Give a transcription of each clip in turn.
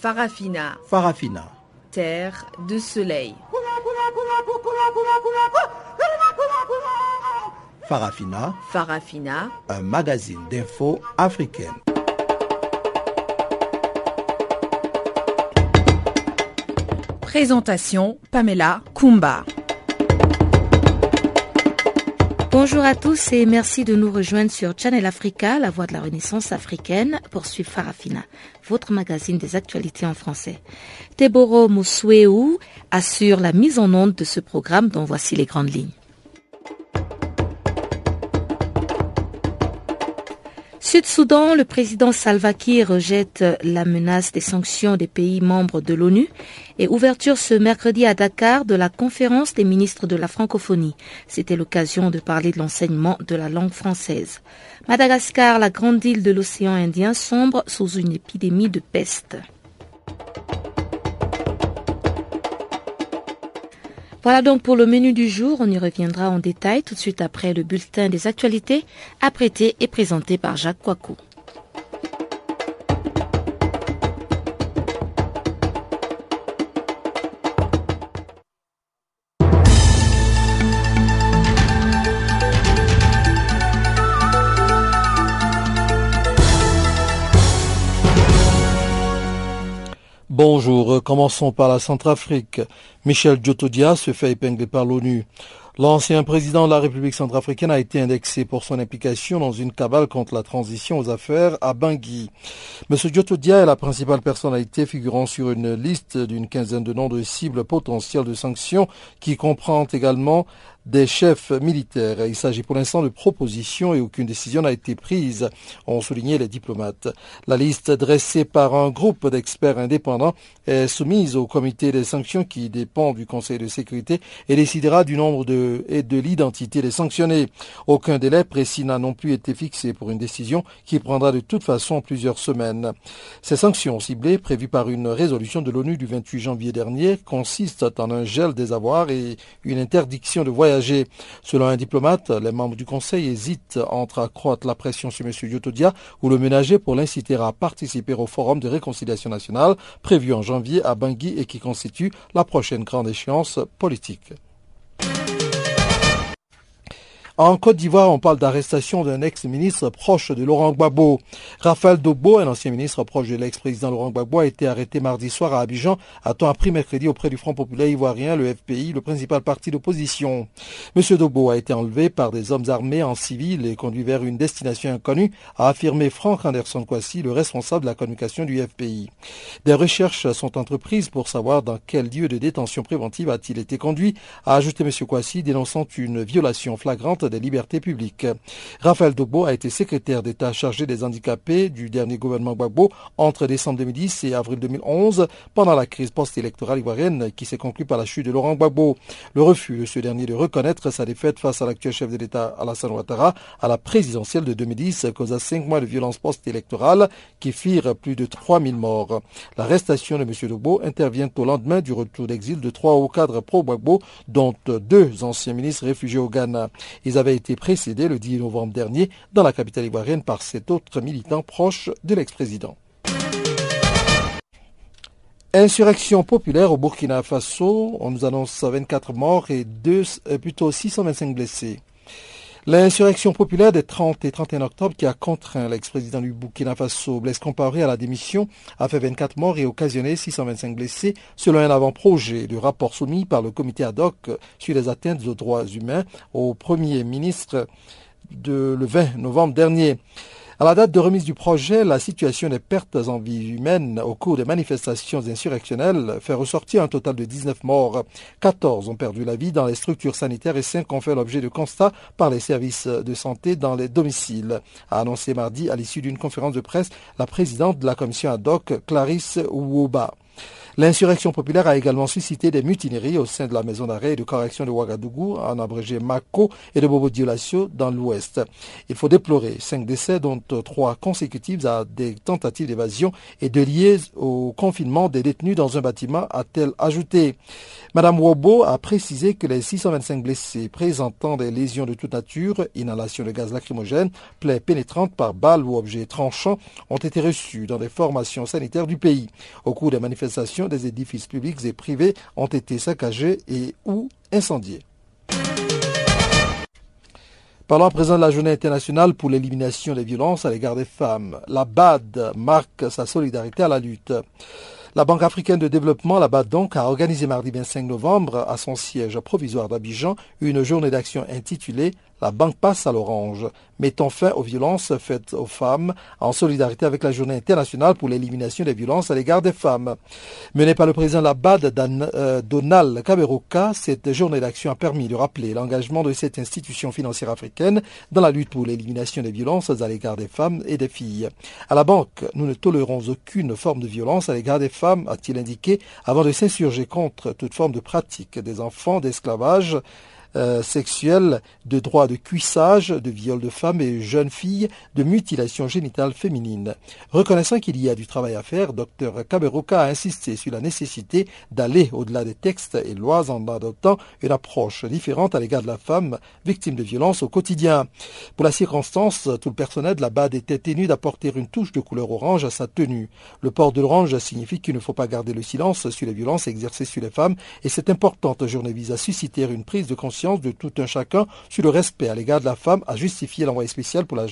Farafina. Farafina. Terre de soleil. Farafina. Farafina. Un magazine d'infos africaine. Présentation Pamela Kumba. Bonjour à tous et merci de nous rejoindre sur Channel Africa, la voix de la Renaissance africaine, pour suivre Farafina, votre magazine des actualités en français. Teboro Moussueu assure la mise en onde de ce programme dont voici les grandes lignes. Sud-Soudan, le président Salva Kiir rejette la menace des sanctions des pays membres de l'ONU et ouverture ce mercredi à Dakar de la conférence des ministres de la francophonie. C'était l'occasion de parler de l'enseignement de la langue française. Madagascar, la grande île de l'océan Indien, sombre sous une épidémie de peste. Voilà donc pour le menu du jour. On y reviendra en détail tout de suite après le bulletin des actualités, apprêté et présenté par Jacques Coicou. Bonjour, commençons par la Centrafrique. Michel Djotodia se fait épingler par l'ONU. L'ancien président de la République centrafricaine a été indexé pour son implication dans une cabale contre la transition aux affaires à Bangui. M. Djotodia est la principale personnalité figurant sur une liste d'une quinzaine de noms de cibles potentielles de sanctions qui comprend également des chefs militaires. Il s'agit pour l'instant de propositions et aucune décision n'a été prise, ont souligné les diplomates. La liste dressée par un groupe d'experts indépendants est soumise au comité des sanctions qui dépend du Conseil de sécurité et décidera du nombre de, et de l'identité des sanctionnés. Aucun délai précis n'a non plus été fixé pour une décision qui prendra de toute façon plusieurs semaines. Ces sanctions ciblées, prévues par une résolution de l'ONU du 28 janvier dernier, consistent en un gel des avoirs et une interdiction de voyage Selon un diplomate, les membres du Conseil hésitent entre accroître la pression sur M. Yotodia ou le ménager pour l'inciter à participer au forum de réconciliation nationale prévu en janvier à Bangui et qui constitue la prochaine grande échéance politique. En Côte d'Ivoire, on parle d'arrestation d'un ex-ministre proche de Laurent Gbagbo. Raphaël Dogbo, un ancien ministre proche de l'ex-président Laurent Gbagbo, a été arrêté mardi soir à Abidjan, à temps appris mercredi auprès du Front populaire ivoirien, le FPI, le principal parti d'opposition. Monsieur Dogbo a été enlevé par des hommes armés en civil et conduit vers une destination inconnue, a affirmé Franck Anderson Kwasi, le responsable de la communication du FPI. Des recherches sont entreprises pour savoir dans quel lieu de détention préventive a-t-il été conduit, a ajouté Monsieur Kwasi, dénonçant une violation flagrante des libertés publiques. Raphaël Dogbo a été secrétaire d'État chargé des handicapés du dernier gouvernement Gbagbo entre décembre 2010 et avril 2011 pendant la crise post-électorale ivoirienne qui s'est conclue par la chute de Laurent Gbagbo. Le refus de ce dernier de reconnaître sa défaite face à l'actuel chef de l'État Alassane Ouattara à la présidentielle de 2010 causa cinq mois de violence post-électorale qui firent plus de 3000 morts. L'arrestation de M. Dogbo intervient au lendemain du retour d'exil de trois hauts cadres pro-Gbagbo dont deux anciens ministres réfugiés au Ghana. Avaient été précédés le 10 novembre dernier dans la capitale ivoirienne par cet autre militant proche de l'ex-président. Insurrection populaire au Burkina Faso, on nous annonce 24 morts et deux, plutôt 625 blessés. L'insurrection populaire des 30 et 31 octobre qui a contraint l'ex-président du Burkina Faso, Blaise Compaoré, à la démission, a fait 24 morts et occasionné 625 blessés, selon un avant-projet du rapport soumis par le comité ad hoc sur les atteintes aux droits humains au Premier ministre de le 20 novembre dernier. À la date de remise du projet, la situation des pertes en vie humaine au cours des manifestations insurrectionnelles fait ressortir un total de 19 morts. 14 ont perdu la vie dans les structures sanitaires et 5 ont fait l'objet de constats par les services de santé dans les domiciles, a annoncé mardi à l'issue d'une conférence de presse la présidente de la commission ad hoc, Clarisse Ouoba. L'insurrection populaire a également suscité des mutineries au sein de la maison d'arrêt et de correction de Ouagadougou, en abrégé Mako et de Bobo Dioulacio dans l'ouest. Il faut déplorer cinq décès, dont trois consécutifs à des tentatives d'évasion et de lier au confinement des détenus dans un bâtiment, a-t-elle ajouté. Madame Wobo a précisé que les 625 blessés présentant des lésions de toute nature, inhalation de gaz lacrymogène, plaies pénétrantes par balles ou objets tranchants, ont été reçus dans des formations sanitaires du pays. Au cours des manifestations, des édifices publics et privés ont été saccagés et ou incendiés. Parlons à présent de la journée internationale pour l'élimination des violences à l'égard des femmes. La BAD marque sa solidarité à la lutte. La Banque africaine de développement, la BAD donc, a organisé mardi 25 novembre à son siège provisoire d'Abidjan une journée d'action intitulée la banque passe à l'orange, mettant fin aux violences faites aux femmes en solidarité avec la journée internationale pour l'élimination des violences à l'égard des femmes. Menée par le président de la BAD, euh, Donald Kaberuka, cette journée d'action a permis de rappeler l'engagement de cette institution financière africaine dans la lutte pour l'élimination des violences à l'égard des femmes et des filles. À la banque, nous ne tolérons aucune forme de violence à l'égard des femmes, a-t-il indiqué, avant de s'insurger contre toute forme de pratique des enfants, d'esclavage, euh, sexuelle, de droits de cuissage, de viol de femmes et jeunes filles, de mutilation génitale féminine. Reconnaissant qu'il y a du travail à faire, Dr Kaberuka a insisté sur la nécessité d'aller au-delà des textes et lois en adoptant une approche différente à l'égard de la femme victime de violences au quotidien. Pour la circonstance, tout le personnel de la BAD était tenu d'apporter une touche de couleur orange à sa tenue. Le port de l'orange signifie qu'il ne faut pas garder le silence sur les violences exercées sur les femmes et cette importante journée vise à susciter une prise de conscience de tout un chacun sur le respect à l'égard de la femme a justifié l'envoyé spécial pour, la,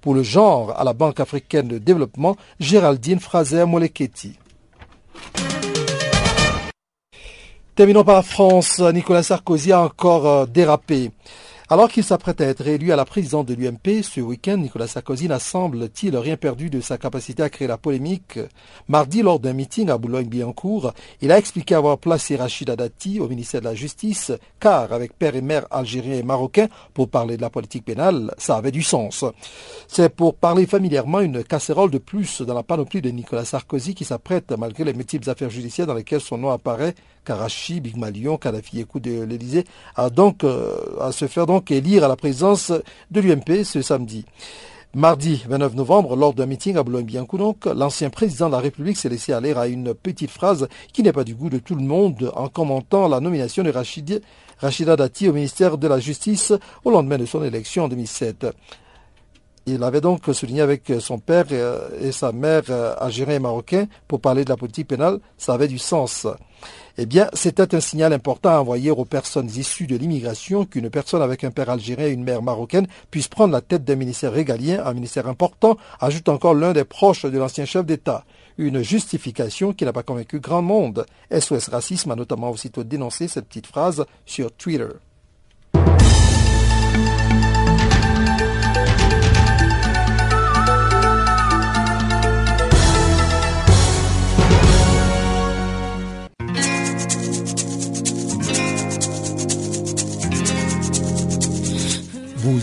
pour le genre à la Banque africaine de développement, Géraldine Fraser-Moleketi. Terminons par la France. Nicolas Sarkozy a encore euh, dérapé. Alors qu'il s'apprête à être élu à la présidence de l'UMP, ce week-end, Nicolas Sarkozy n'a semble-t-il rien perdu de sa capacité à créer la polémique. Mardi, lors d'un meeting à Boulogne-Billancourt, il a expliqué avoir placé Rachida Dati au ministère de la Justice, car avec père et mère algériens et marocains, pour parler de la politique pénale, ça avait du sens. C'est pour parler familièrement une casserole de plus dans la panoplie de Nicolas Sarkozy qui s'apprête, malgré les multiples affaires judiciaires dans lesquelles son nom apparaît, Karachi, Big Malion, Kadhafi et de l'Élysée, à donc euh, à se faire donc élire à la présidence de l'UMP ce samedi. Mardi 29 novembre, lors d'un meeting à Boulogne-Billancourt, l'ancien président de la République s'est laissé aller à une petite phrase qui n'est pas du goût de tout le monde en commentant la nomination de Rachida Dati au ministère de la Justice au lendemain de son élection en 2007. Il avait donc souligné avec son père et sa mère algériens et marocains pour parler de la politique pénale, ça avait du sens. Eh bien, c'était un signal important à envoyer aux personnes issues de l'immigration qu'une personne avec un père algérien et une mère marocaine puisse prendre la tête d'un ministère régalien, un ministère important, ajoute encore l'un des proches de l'ancien chef d'État. Une justification qui n'a pas convaincu grand monde. SOS Racisme a notamment aussitôt dénoncé cette petite phrase sur Twitter.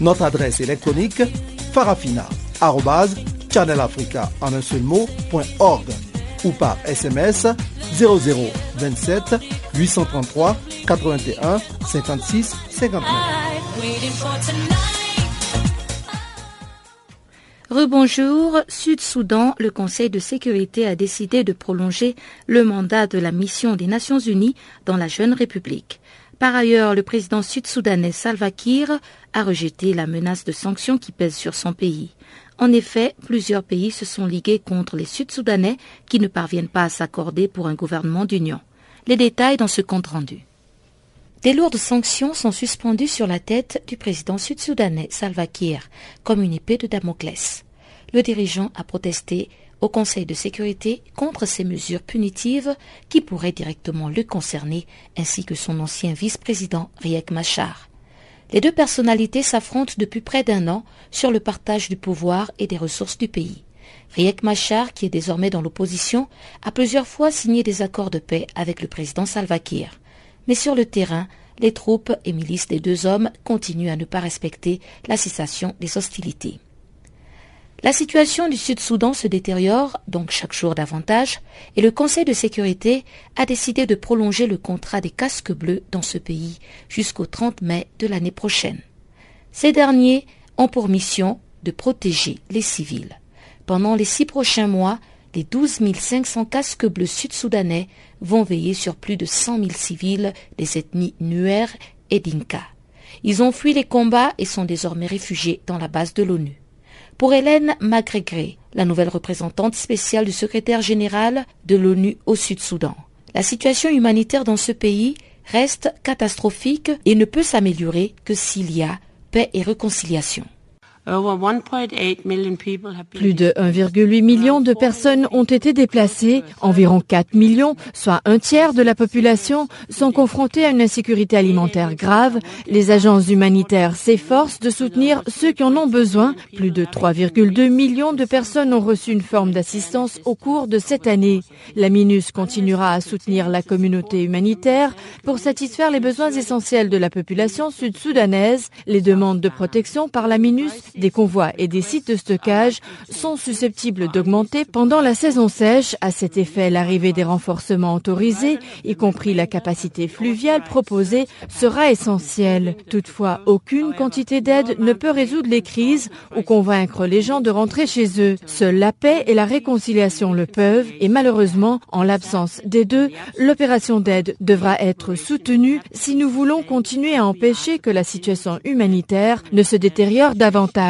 Notre adresse électronique farafina.channelafrica ou par SMS 0027 833 81 56 59. Rebonjour, Sud-Soudan, le Conseil de sécurité a décidé de prolonger le mandat de la mission des Nations Unies dans la jeune République. Par ailleurs, le président sud-soudanais Salva Kiir a rejeté la menace de sanctions qui pèse sur son pays. En effet, plusieurs pays se sont ligués contre les Sud-Soudanais qui ne parviennent pas à s'accorder pour un gouvernement d'union. Les détails dans ce compte rendu. Des lourdes sanctions sont suspendues sur la tête du président sud-soudanais Salva Kiir, comme une épée de Damoclès. Le dirigeant a protesté au Conseil de sécurité contre ces mesures punitives qui pourraient directement le concerner, ainsi que son ancien vice-président Riek Machar. Les deux personnalités s'affrontent depuis près d'un an sur le partage du pouvoir et des ressources du pays. Riek Machar, qui est désormais dans l'opposition, a plusieurs fois signé des accords de paix avec le président Salva Kiir. Mais sur le terrain, les troupes et milices des deux hommes continuent à ne pas respecter la cessation des hostilités. La situation du Sud-Soudan se détériore donc chaque jour davantage et le Conseil de sécurité a décidé de prolonger le contrat des casques bleus dans ce pays jusqu'au 30 mai de l'année prochaine. Ces derniers ont pour mission de protéger les civils. Pendant les six prochains mois, les 12 500 casques bleus sud-soudanais vont veiller sur plus de 100 000 civils des ethnies Nuer et Dinka. Ils ont fui les combats et sont désormais réfugiés dans la base de l'ONU. Pour Hélène Magrégré, la nouvelle représentante spéciale du secrétaire général de l'ONU au Sud-Soudan, la situation humanitaire dans ce pays reste catastrophique et ne peut s'améliorer que s'il y a paix et réconciliation. Plus de 1,8 million de personnes ont été déplacées. Environ 4 millions, soit un tiers de la population, sont confrontées à une insécurité alimentaire grave. Les agences humanitaires s'efforcent de soutenir ceux qui en ont besoin. Plus de 3,2 millions de personnes ont reçu une forme d'assistance au cours de cette année. La MINUS continuera à soutenir la communauté humanitaire pour satisfaire les besoins essentiels de la population sud-soudanaise. Les demandes de protection par la MINUS des convois et des sites de stockage sont susceptibles d'augmenter pendant la saison sèche. À cet effet, l'arrivée des renforcements autorisés, y compris la capacité fluviale proposée, sera essentielle. Toutefois, aucune quantité d'aide ne peut résoudre les crises ou convaincre les gens de rentrer chez eux. Seule la paix et la réconciliation le peuvent et malheureusement, en l'absence des deux, l'opération d'aide devra être soutenue si nous voulons continuer à empêcher que la situation humanitaire ne se détériore davantage.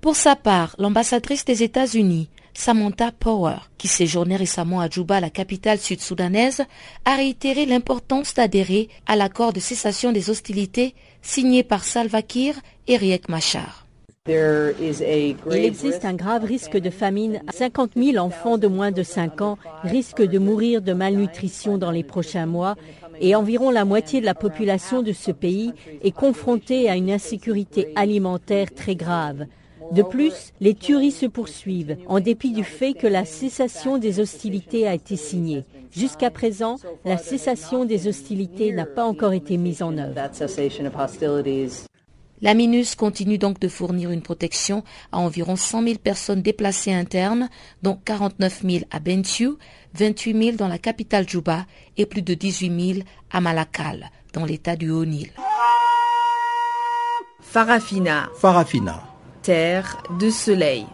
Pour sa part, l'ambassadrice des États-Unis, Samantha Power, qui séjournait récemment à Juba, la capitale sud-soudanaise, a réitéré l'importance d'adhérer à l'accord de cessation des hostilités signé par Salva Kiir et Riek Machar. Il existe un grave risque de famine. 50 000 enfants de moins de 5 ans risquent de mourir de malnutrition dans les prochains mois et environ la moitié de la population de ce pays est confrontée à une insécurité alimentaire très grave. De plus, les tueries se poursuivent, en dépit du fait que la cessation des hostilités a été signée. Jusqu'à présent, la cessation des hostilités n'a pas encore été mise en œuvre. La MINUS continue donc de fournir une protection à environ 100 000 personnes déplacées internes, dont 49 000 à Bentiu, 28 000 dans la capitale Juba et plus de 18 000 à Malakal, dans l'état du Haut-Nil. Farafina. Farafina. Terre de soleil.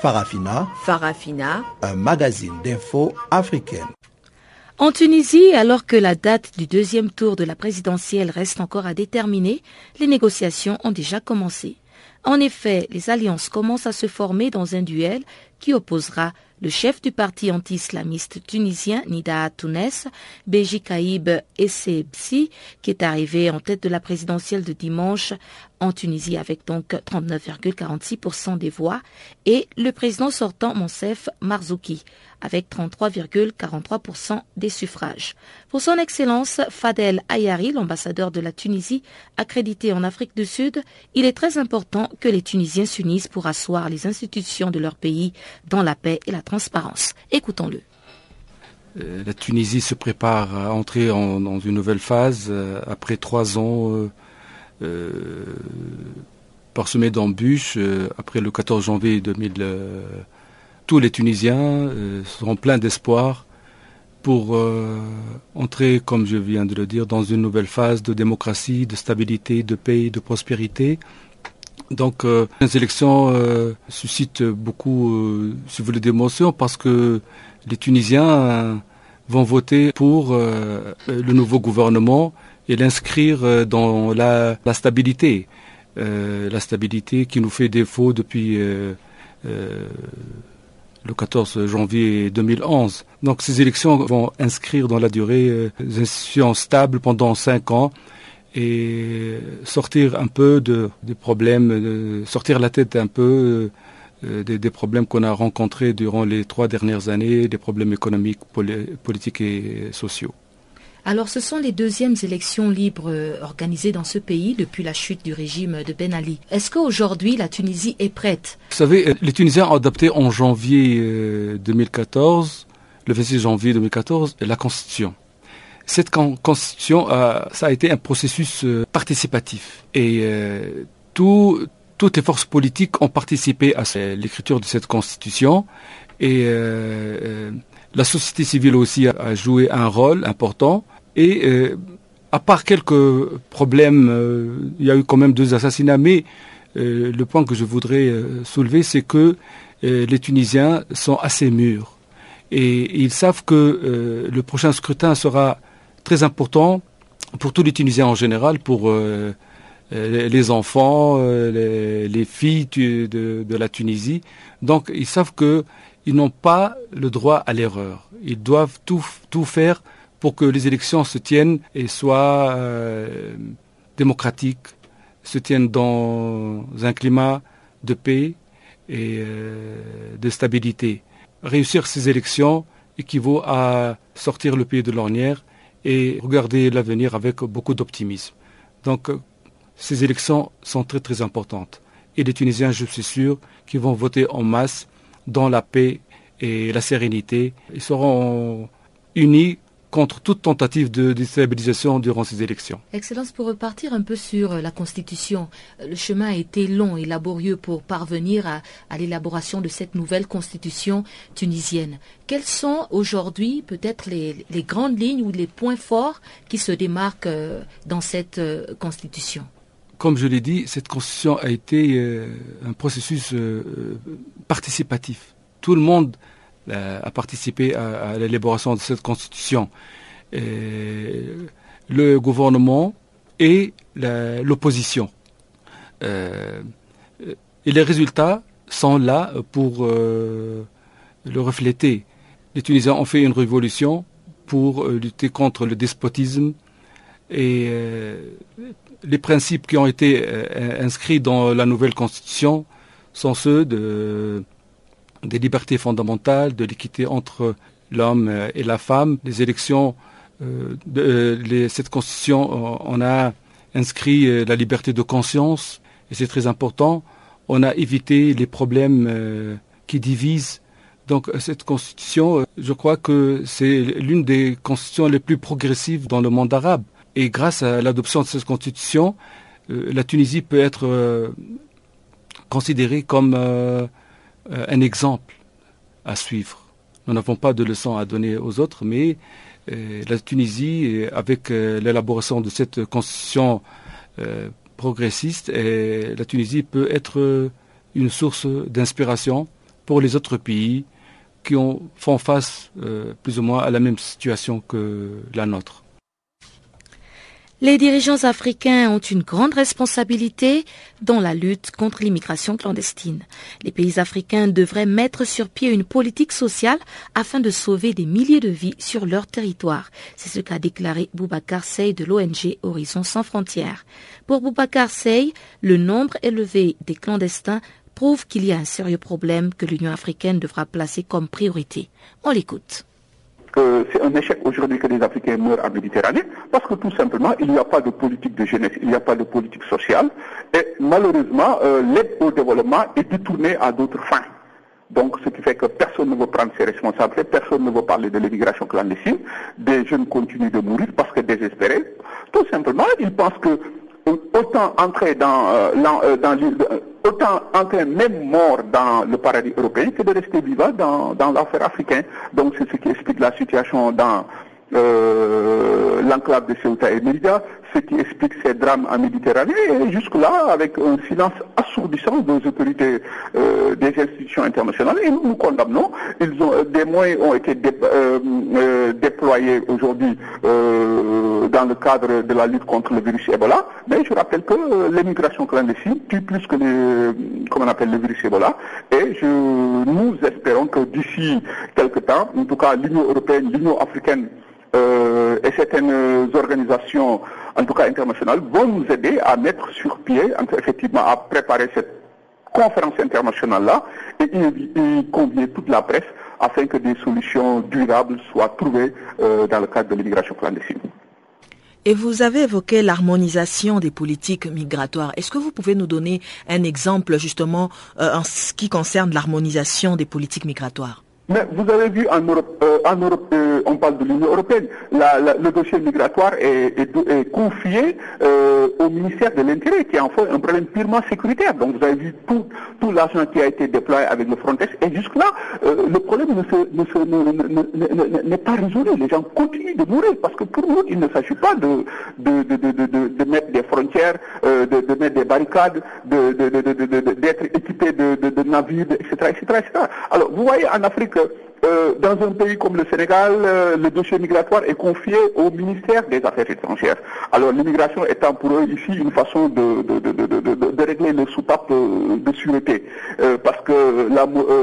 Farafina. Farafina. Un magazine d'infos africaine. En Tunisie, alors que la date du deuxième tour de la présidentielle reste encore à déterminer, les négociations ont déjà commencé. En effet, les alliances commencent à se former dans un duel qui opposera le chef du parti anti-islamiste tunisien Nida Tounes, Beji Kaïb Essebsi, qui est arrivé en tête de la présidentielle de dimanche en Tunisie avec donc 39,46% des voix, et le président sortant Monsef Marzouki avec 33,43% des suffrages. Pour son Excellence Fadel Ayari, l'ambassadeur de la Tunisie accrédité en Afrique du Sud, il est très important que les Tunisiens s'unissent pour asseoir les institutions de leur pays dans la paix et la Écoutons-le. Euh, la Tunisie se prépare à entrer dans une nouvelle phase euh, après trois ans euh, parsemés d'embûches. après le 14 janvier 2000, tous les Tunisiens seront pleins d'espoir pour entrer, comme je viens de le dire, dans une nouvelle phase de démocratie, de stabilité, de paix, de prospérité. Donc euh, les élections euh, suscitent beaucoup, euh, si vous voulez, d'émotions parce que les Tunisiens vont voter pour le nouveau gouvernement et l'inscrire dans la, stabilité. la stabilité qui nous fait défaut depuis le 14 janvier 2011. Donc ces élections vont inscrire dans la durée des institutions stables pendant cinq ans et sortir un peu de, des problèmes, sortir la tête un peu euh, des, problèmes qu'on a rencontrés durant les trois dernières années, des problèmes économiques, politiques et sociaux. Alors, ce sont les deuxièmes élections libres euh, organisées dans ce pays depuis la chute du régime de Ben Ali. Est-ce qu'aujourd'hui, la Tunisie est prête? Vous savez, euh, les Tunisiens ont adopté en janvier 2014, le 26 janvier 2014, la Constitution. Cette Constitution, ça a été un processus participatif. Et tout, toutes les forces politiques ont participé à l'écriture de cette constitution et euh, euh, la société civile aussi a, joué un rôle important. Et euh, à part quelques problèmes, il y a eu quand même deux assassinats, mais le point que je voudrais soulever, c'est que les Tunisiens sont assez mûrs et ils savent que le prochain scrutin sera très important pour tous les Tunisiens en général, pour euh, les enfants, euh, les, filles de, la Tunisie. Donc ils savent qu'ils n'ont pas le droit à l'erreur. Ils doivent tout, tout faire pour que les élections se tiennent et soient euh, démocratiques, se tiennent dans un climat de paix et de stabilité. Réussir ces élections équivaut à sortir le pays de l'ornière et regarder l'avenir avec beaucoup d'optimisme. Donc ces élections sont très très importantes. Et les Tunisiens, je suis sûr, qui vont voter en masse dans la paix et la sérénité. Ils seront unis contre toute tentative de déstabilisation durant ces élections. Excellence, pour repartir un peu sur la Constitution, le chemin a été long et laborieux pour parvenir à, l'élaboration de cette nouvelle Constitution tunisienne. Quelles sont aujourd'hui peut-être les, grandes lignes ou les points forts qui se démarquent euh, dans cette euh, Constitution? Comme je l'ai dit, cette constitution a été euh, un processus euh, euh, participatif. Tout le monde a participé à, l'élaboration de cette constitution. le gouvernement et l'opposition. et les résultats sont là pour le refléter. Les Tunisiens ont fait une révolution pour lutter contre le despotisme et les principes qui ont été euh, inscrits dans la nouvelle constitution sont ceux de, des libertés fondamentales, de l'équité entre l'homme et la femme. Les élections, euh, de, cette constitution, on a inscrit euh, la liberté de conscience, et c'est très important. On a évité les problèmes qui divisent. Donc cette constitution, je crois que c'est l'une des constitutions les plus progressives dans le monde arabe. Et grâce à l'adoption de cette constitution, euh, la Tunisie peut être euh, considérée comme euh, un exemple à suivre. Nous n'avons pas de leçons à donner aux autres, mais la Tunisie, avec l'élaboration de cette constitution progressiste, la Tunisie peut être une source d'inspiration pour les autres pays qui ont, font face plus ou moins à la même situation que la nôtre. Les dirigeants africains ont une grande responsabilité dans la lutte contre l'immigration clandestine. Les pays africains devraient mettre sur pied une politique sociale afin de sauver des milliers de vies sur leur territoire. C'est ce qu'a déclaré Boubacar Sey de l'ONG Horizon sans frontières. Pour Boubacar Sey, le nombre élevé des clandestins prouve qu'il y a un sérieux problème que l'Union africaine devra placer comme priorité. On l'écoute que c'est un échec aujourd'hui que les Africains meurent en Méditerranée, parce que tout simplement, il n'y a pas de politique de jeunesse, il n'y a pas de politique sociale, et malheureusement, euh, l'aide au développement est détournée à d'autres fins. Donc, ce qui fait que personne ne veut prendre ses responsabilités, personne ne veut parler de l'immigration clandestine, des jeunes continuent de mourir parce que désespérés. Tout simplement, ils pensent que autant entrer dans, euh, euh, dans autant entrer même mort dans le paradis européen que de rester vivant dans, dans l'affaire africain. Donc c'est ce qui explique la situation dans l'enclave de Ceuta et Melilla, ce qui explique ces drames en Méditerranée, et jusque-là, avec un silence assourdissant des autorités des institutions internationales, et nous nous condamnons. Ils ont, des moyens ont été déployés aujourd'hui dans le cadre de la lutte contre le virus Ebola, mais je rappelle que l'immigration clandestine tue plus que le, comment on appelle le virus Ebola, et je, nous espérons que d'ici quelques temps, en tout cas l'Union européenne, l'Union africaine euh, et certaines organisations, en tout cas internationales, vont nous aider à mettre sur pied, effectivement, à préparer cette conférence internationale-là et y, convier toute la presse afin que des solutions durables soient trouvées euh, dans le cadre de l'immigration clandestine. Et vous avez évoqué l'harmonisation des politiques migratoires. Est-ce que vous pouvez nous donner un exemple justement euh, en ce qui concerne l'harmonisation des politiques migratoires? Mais vous avez vu en Europe, euh, en Europe euh, on parle de l'Union européenne, le dossier migratoire est, confié euh, au ministère de l'Intérieur, qui est en fait un problème purement sécuritaire. Donc vous avez vu tout, l'argent qui a été déployé avec le Frontex, et jusque-là, le problème n'est pas résolu. Les gens continuent de mourir, parce que pour nous, il ne s'agit pas de, mettre des frontières, de, mettre des barricades, d'être équipé de, navires, etc., etc., etc. Alors, vous voyez, en Afrique, the euh, dans un pays comme le Sénégal, euh, le dossier migratoire est confié au ministère des Affaires étrangères. Alors l'immigration étant pour eux ici une façon de, régler le soupape euh, de sûreté, parce que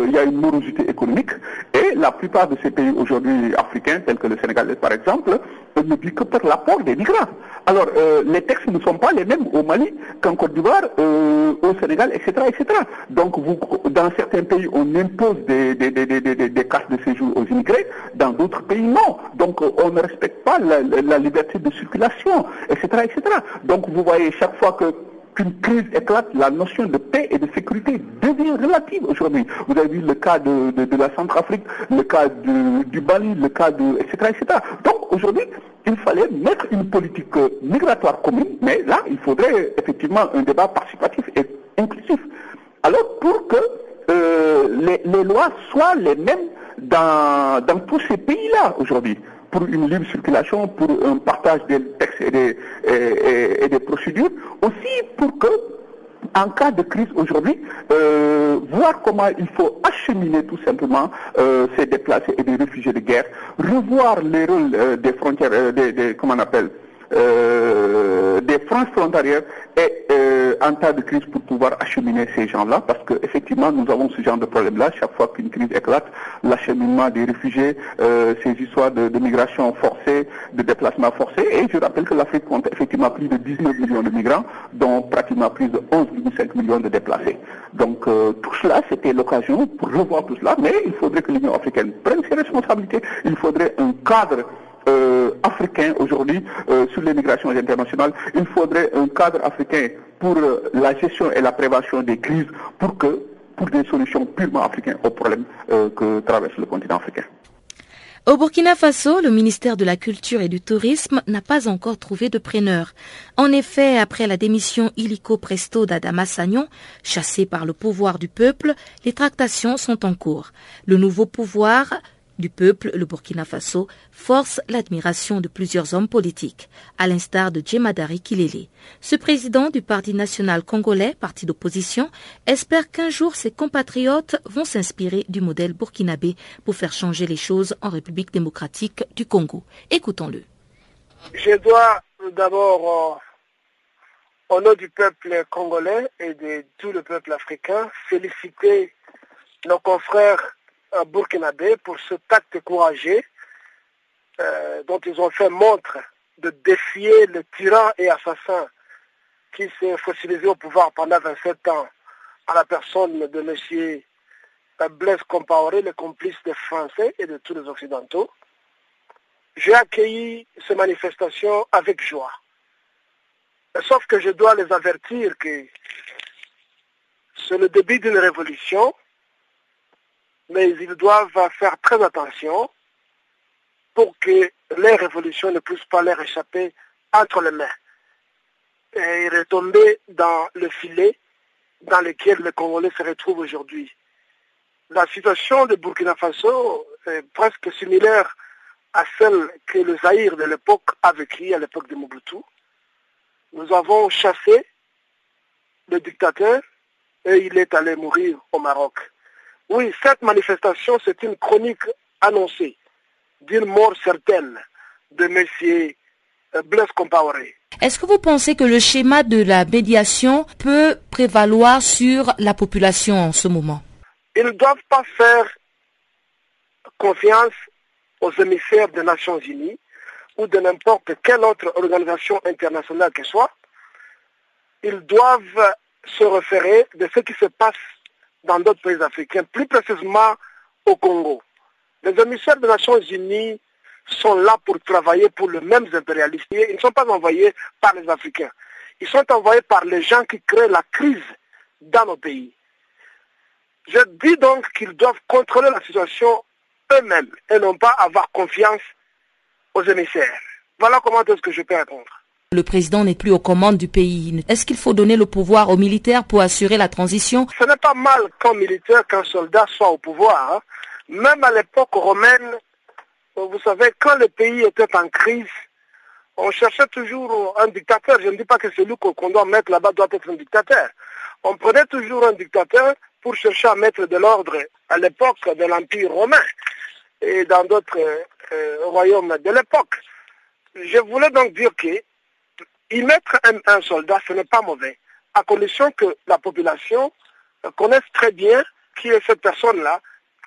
il y a une morosité économique et la plupart de ces pays aujourd'hui africains, tels que le Sénégal par exemple, ne vivent que par l'apport des migrants. Alors les textes ne sont pas les mêmes au Mali qu'en Côte d'Ivoire, au Sénégal, etc., etc. Donc vous, dans certains pays, on impose des, des, des cartes de séjour aux immigrés, dans d'autres pays non. Donc euh, on ne respecte pas la, liberté de circulation, etc., etc. Donc vous voyez chaque fois que qu'une crise éclate, la notion de paix et de sécurité devient relative aujourd'hui. Vous avez vu le cas de, de, la Centrafrique, le cas du Bali, le cas de, etc., etc. Donc aujourd'hui, il fallait mettre une politique euh, migratoire commune, mais là, il faudrait effectivement un débat participatif et inclusif. Alors pour que euh, les, lois soient les mêmes dans, dans tous ces pays-là aujourd'hui. Pour une libre circulation, pour un partage des textes et des, procédures, aussi pour que, en cas de crise aujourd'hui, euh, voir comment il faut acheminer tout simplement euh, ces déplacés et des réfugiés de guerre, revoir les rôles des frontières, des, comment on appelle, euh, des franges frontalières et euh, en cas de crise pour pouvoir acheminer ces gens-là, parce qu'effectivement nous avons ce genre de problème-là, chaque fois qu'une crise éclate, l'acheminement des réfugiés, euh, ces histoires de, migration forcée, de déplacement forcé, et je rappelle que l'Afrique compte effectivement plus de 19 millions de migrants, dont pratiquement plus de 11,5 millions de déplacés. Donc tout cela, c'était l'occasion pour revoir tout cela, mais il faudrait que l'Union africaine prenne ses responsabilités, il faudrait un cadre euh, africain aujourd'hui euh, sur l'immigration internationale. Il faudrait un cadre africain pour euh, la gestion et la prévention des crises pour que pour des solutions purement africaines aux problèmes que traverse le continent africain. Au Burkina Faso, le ministère de la Culture et du Tourisme n'a pas encore trouvé de preneur. En effet, après la démission illico presto d'Adama Sagnon, chassé par le pouvoir du peuple, les tractations sont en cours. Le nouveau pouvoir du peuple, le Burkina Faso, force l'admiration de plusieurs hommes politiques, à l'instar de Djemadari Kilele. Ce président du Parti national congolais, parti d'opposition, espère qu'un jour ses compatriotes vont s'inspirer du modèle burkinabé pour faire changer les choses en République démocratique du Congo. Écoutons-le. Je dois d'abord, euh, au nom du peuple congolais et de tout le peuple africain, féliciter nos confrères burkinabé pour ce acte courageux euh, dont ils ont fait montre de défier le tyran et assassin qui s'est fossilisé au pouvoir pendant 27 ans à la personne de M. Blaise Compaoré, le complice des Français et de tous les Occidentaux. J'ai accueilli ces manifestations avec joie. Sauf que je dois les avertir que c'est le début d'une révolution mais ils doivent faire très attention pour que les révolutions ne puissent pas leur échapper entre les mains et retomber dans le filet dans lequel les Congolais se retrouvent aujourd'hui. La situation de Burkina Faso est presque similaire à celle que le Zaïre de l'époque a vécue, à l'époque de Mobutu. Nous avons chassé le dictateur et il est allé mourir au Maroc. Oui, cette manifestation, c'est une chronique annoncée d'une mort certaine de M. Euh, Blaise Compaoré. Est-ce que vous pensez que le schéma de la médiation peut prévaloir sur la population en ce moment? Ils ne doivent pas faire confiance aux émissaires des Nations Unies ou de n'importe quelle autre organisation internationale que soit. Ils doivent se référer de ce qui se passe dans d'autres pays africains, plus précisément au Congo. Les émissaires des Nations Unies sont là pour travailler pour les mêmes impérialistes. Ils ne sont pas envoyés par les Africains. Ils sont envoyés par les gens qui créent la crise dans nos pays. Je dis donc qu'ils doivent contrôler la situation eux-mêmes et non pas avoir confiance aux émissaires. Voilà comment est-ce que je peux répondre. Le président n'est plus aux commandes du pays. Est-ce qu'il faut donner le pouvoir aux militaires pour assurer la transition? Ce n'est pas mal qu'un militaire, qu'un soldat soit au pouvoir. Hein. Même à l'époque romaine, vous savez, quand le pays était en crise, on cherchait toujours un dictateur. Je ne dis pas que celui qu'on doit mettre là-bas doit être un dictateur. On prenait toujours un dictateur pour chercher à mettre de l'ordre à l'époque de l'Empire romain et dans d'autres euh, royaumes de l'époque. Je voulais donc dire que y mettre un, soldat, ce n'est pas mauvais, à condition que la population connaisse très bien qui est cette personne-là,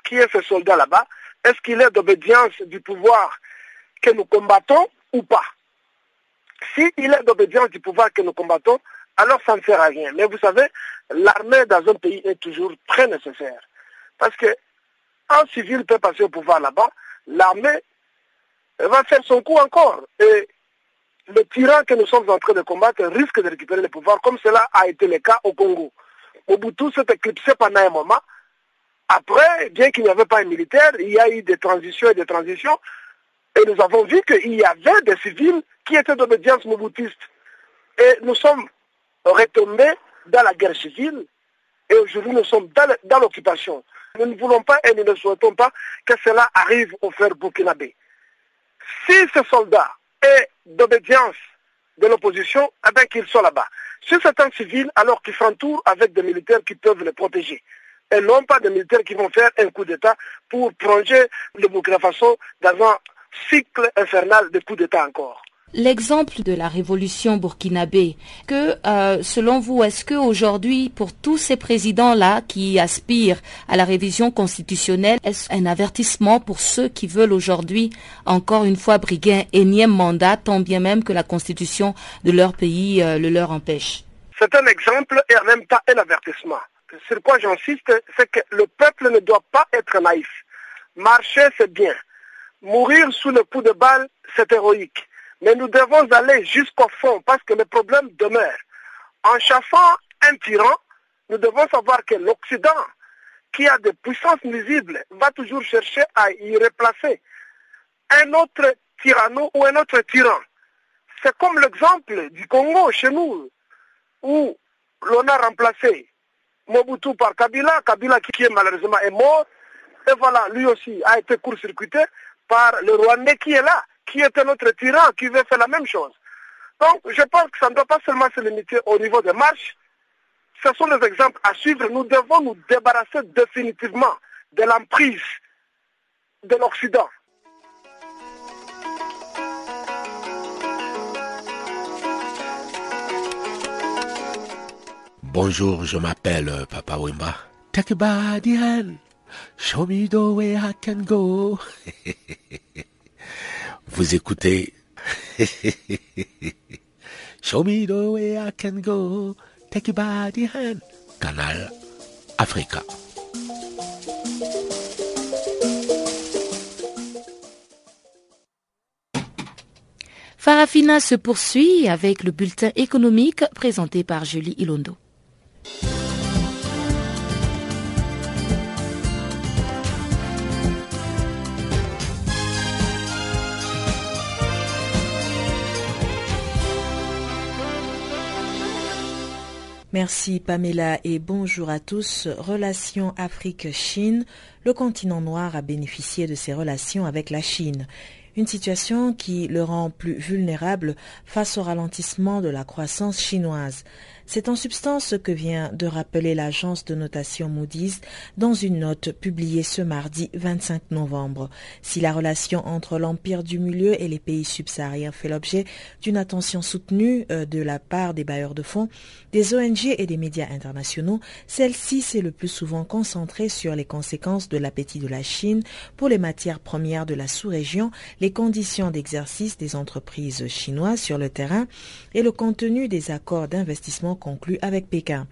qui est ce soldat là-bas, est-ce qu'il est d'obédience du pouvoir que nous combattons ou pas? S'il est d'obédience du pouvoir que nous combattons, alors ça ne sert à rien. Mais vous savez, l'armée dans un pays est toujours très nécessaire. Parce que un civil peut passer au pouvoir là-bas, l'armée va faire son coup encore. Et le tyran que nous sommes en train de combattre risque de récupérer le pouvoir, comme cela a été le cas au Congo. Mobutu s'est éclipsé pendant un moment. Après, bien qu'il n'y avait pas un militaire, il y a eu des transitions et des transitions. Et nous avons vu qu'il y avait des civils qui étaient d'obédience mobutiste. Et nous sommes retombés dans la guerre civile. Et aujourd'hui, nous sommes dans l'occupation. Nous ne voulons pas et nous ne souhaitons pas que cela arrive au frère burkinabé. Si ce soldat est d'obédience de l'opposition, eh bien qu'ils soient là-bas. Si c'est un civil, alors qu'ils s'entourent avec des militaires qui peuvent les protéger. Et non pas des militaires qui vont faire un coup d'État pour plonger le Burkina dans un cycle infernal de coups d'État encore. L'exemple de la révolution burkinabé, que euh, selon vous, est-ce que aujourd'hui, pour tous ces présidents-là qui aspirent à la révision constitutionnelle, est-ce un avertissement pour ceux qui veulent aujourd'hui encore une fois briguer un énième mandat, tant bien même que la constitution de leur pays euh, le leur empêche? C'est un exemple et en même temps un avertissement. Sur quoi j'insiste, c'est que le peuple ne doit pas être naïf. Marcher, c'est bien. Mourir sous le coup de balle, c'est héroïque. Mais nous devons aller jusqu'au fond parce que le problème demeure. En chassant un tyran, nous devons savoir que l'Occident, qui a des puissances nuisibles, va toujours chercher à y replacer un autre tyranno ou un autre tyran. C'est comme l'exemple du Congo chez nous, où l'on a remplacé Mobutu par Kabila, Kabila qui est malheureusement est mort, et voilà, lui aussi a été court-circuité par le Rwandais qui est là qui est un autre tyran qui veut faire la même chose. Donc, je pense que ça ne doit pas seulement se limiter au niveau des marches. Ce sont des exemples à suivre. Nous devons nous débarrasser définitivement de l'emprise de l'Occident. Bonjour, je m'appelle euh, Papa Wimba. Take Show me the way I can go. Vous écoutez Show me the way I can go. Take you by hand. Canal Africa. Farafina se poursuit avec le bulletin économique présenté par Julie Ilondo. Merci Pamela et bonjour à tous. Relations Afrique-Chine. Le continent noir a bénéficié de ses relations avec la Chine. une situation qui le rend plus vulnérable face au ralentissement de la croissance chinoise. C'est en substance ce que vient de rappeler l'agence de notation Moody's dans une note publiée ce mardi 25 novembre. Si la relation entre l'Empire du Milieu et les pays subsahariens fait l'objet d'une attention soutenue euh, de la part des bailleurs de fonds, des ONG et des médias internationaux, celle-ci s'est le plus souvent concentrée sur les conséquences de l'appétit de la Chine pour les matières premières de la sous-région, les conditions d'exercice des entreprises chinoises sur le terrain et le contenu des accords d'investissement conclu avec Pékin.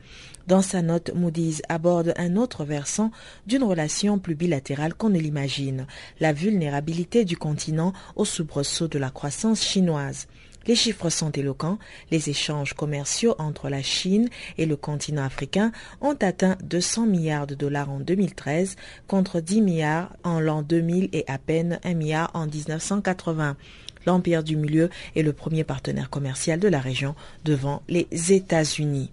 Dans sa note, Moody's aborde un autre versant d'une relation plus bilatérale qu'on ne l'imagine, la vulnérabilité du continent au soubresaut de la croissance chinoise. Les chiffres sont éloquents. Les échanges commerciaux entre la Chine et le continent africain ont atteint 200 milliards de dollars en 2013 contre 10 milliards en l'an 2000 et à peine 1 milliard en 1980. L'Empire du Milieu est le premier partenaire commercial de la région devant les États-Unis.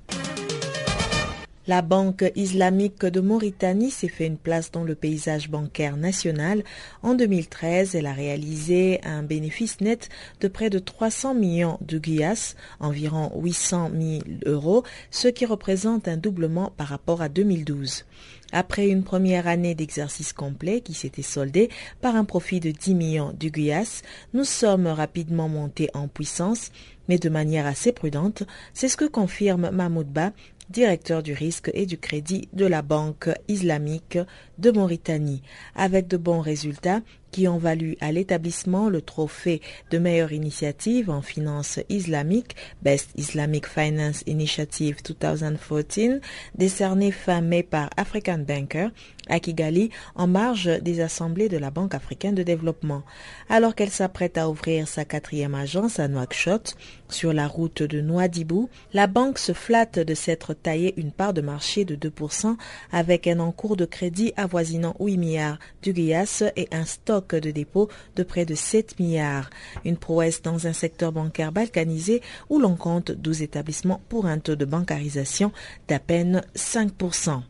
La Banque islamique de Mauritanie s'est fait une place dans le paysage bancaire national. En 2013, elle a réalisé un bénéfice net de près de 300 millions de guillas, environ 800 000 euros, ce qui représente un doublement par rapport à 2012. Après une première année d'exercice complet qui s'était soldée par un profit de 10 millions de guillas, nous sommes rapidement montés en puissance, mais de manière assez prudente. C'est ce que confirme Mahmoud Ba, directeur du risque et du crédit de la Banque islamique de Mauritanie. Avec de bons résultats, qui ont valu à l'établissement le trophée de meilleure initiative en finance islamique, Best Islamic Finance Initiative 2014, décerné fin mai par African Banker à Kigali en marge des assemblées de la Banque africaine de développement. Alors qu'elle s'apprête à ouvrir sa quatrième agence à Nouakchott, sur la route de Nouadhibou, la banque se flatte de s'être taillé une part de marché de 2% avec un encours de crédit avoisinant 8 milliards du Guias et un stock de dépôt de près de 7 milliards. Une prouesse dans un secteur bancaire balkanisé où l'on compte 12 établissements pour un taux de bancarisation d'à peine 5%.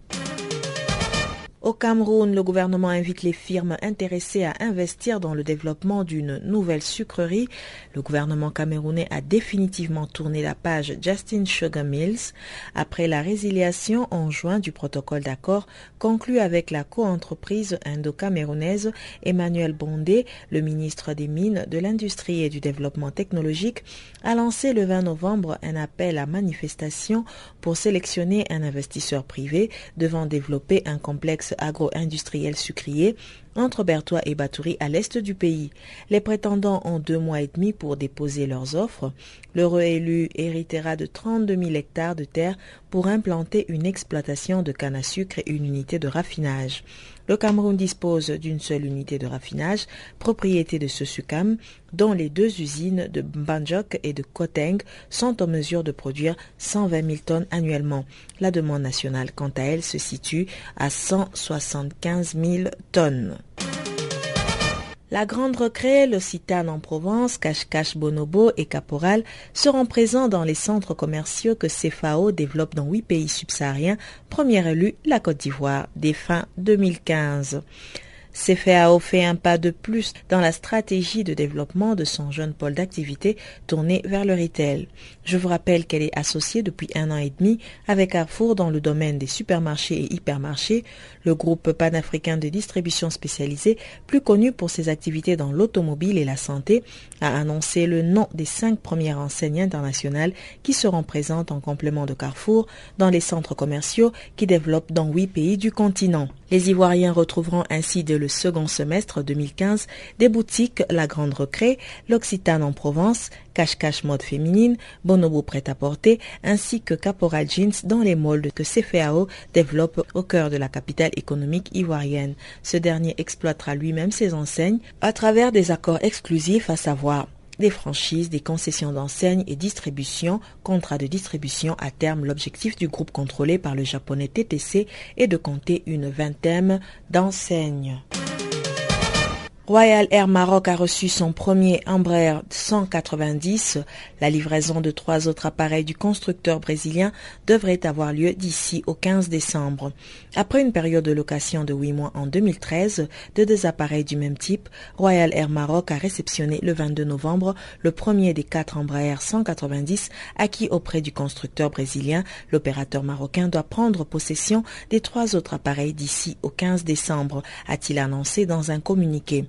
Au Cameroun, le gouvernement invite les firmes intéressées à investir dans le développement d'une nouvelle sucrerie. Le gouvernement camerounais a définitivement tourné la page Justin Sugar Mills après la résiliation en juin du protocole d'accord conclu avec la coentreprise indo-camerounaise Emmanuel Bondé, le ministre des Mines, de l'Industrie et du Développement technologique, a lancé le 20 novembre un appel à manifestation pour sélectionner un investisseur privé devant développer un complexe agro-industriel sucrier entre Bertois et Batouri à l'est du pays. Les prétendants ont deux mois et demi pour déposer leurs offres. Le réélu héritera de 32 000 hectares de terre pour implanter une exploitation de canne à sucre et une unité de raffinage. Le Cameroun dispose d'une seule unité de raffinage, propriété de Sosucam, dont les deux usines de Banjok et de Koteng sont en mesure de produire 120 000 tonnes annuellement. La demande nationale, quant à elle, se situe à 175 000 tonnes. La Grande Recrée, l'Occitane en Provence, Cache-Cache Bonobo et Caporal seront présents dans les centres commerciaux que CFAO développe dans huit pays subsahariens, premier élu la Côte d'Ivoire, dès fin 2015. CFAO fait un pas de plus dans la stratégie de développement de son jeune pôle d'activité tourné vers le retail. Je vous rappelle qu'elle est associée depuis un an et demi avec Carrefour dans le domaine des supermarchés et hypermarchés, le groupe panafricain de distribution spécialisée, plus connu pour ses activités dans l'automobile et la santé, a annoncé le nom des cinq premières enseignes internationales qui seront présentes en complément de Carrefour dans les centres commerciaux qui développent dans huit pays du continent. Les Ivoiriens retrouveront ainsi dès le second semestre 2015 des boutiques La Grande Recrée, l'Occitane en Provence, Cache-Cache Mode Féminine, Bonobo Prêt-à-Porter, ainsi que Caporal Jeans dans les moldes que CFAO développe au cœur de la capitale économique ivoirienne. Ce dernier exploitera lui-même ses enseignes à travers des accords exclusifs, à savoir des franchises, des concessions d'enseignes et distribution, contrats de distribution à terme. L'objectif du groupe contrôlé par le japonais TTC est de compter une vingtaine d'enseignes. Royal Air Maroc a reçu son premier Embraer 190. La livraison de trois autres appareils du constructeur brésilien devrait avoir lieu d'ici au 15 décembre. Après une période de location de huit mois en 2013 de deux appareils du même type, Royal Air Maroc a réceptionné le 22 novembre le premier des quatre Embraer 190 acquis auprès du constructeur brésilien. L'opérateur marocain doit prendre possession des trois autres appareils d'ici au 15 décembre, a-t-il annoncé dans un communiqué.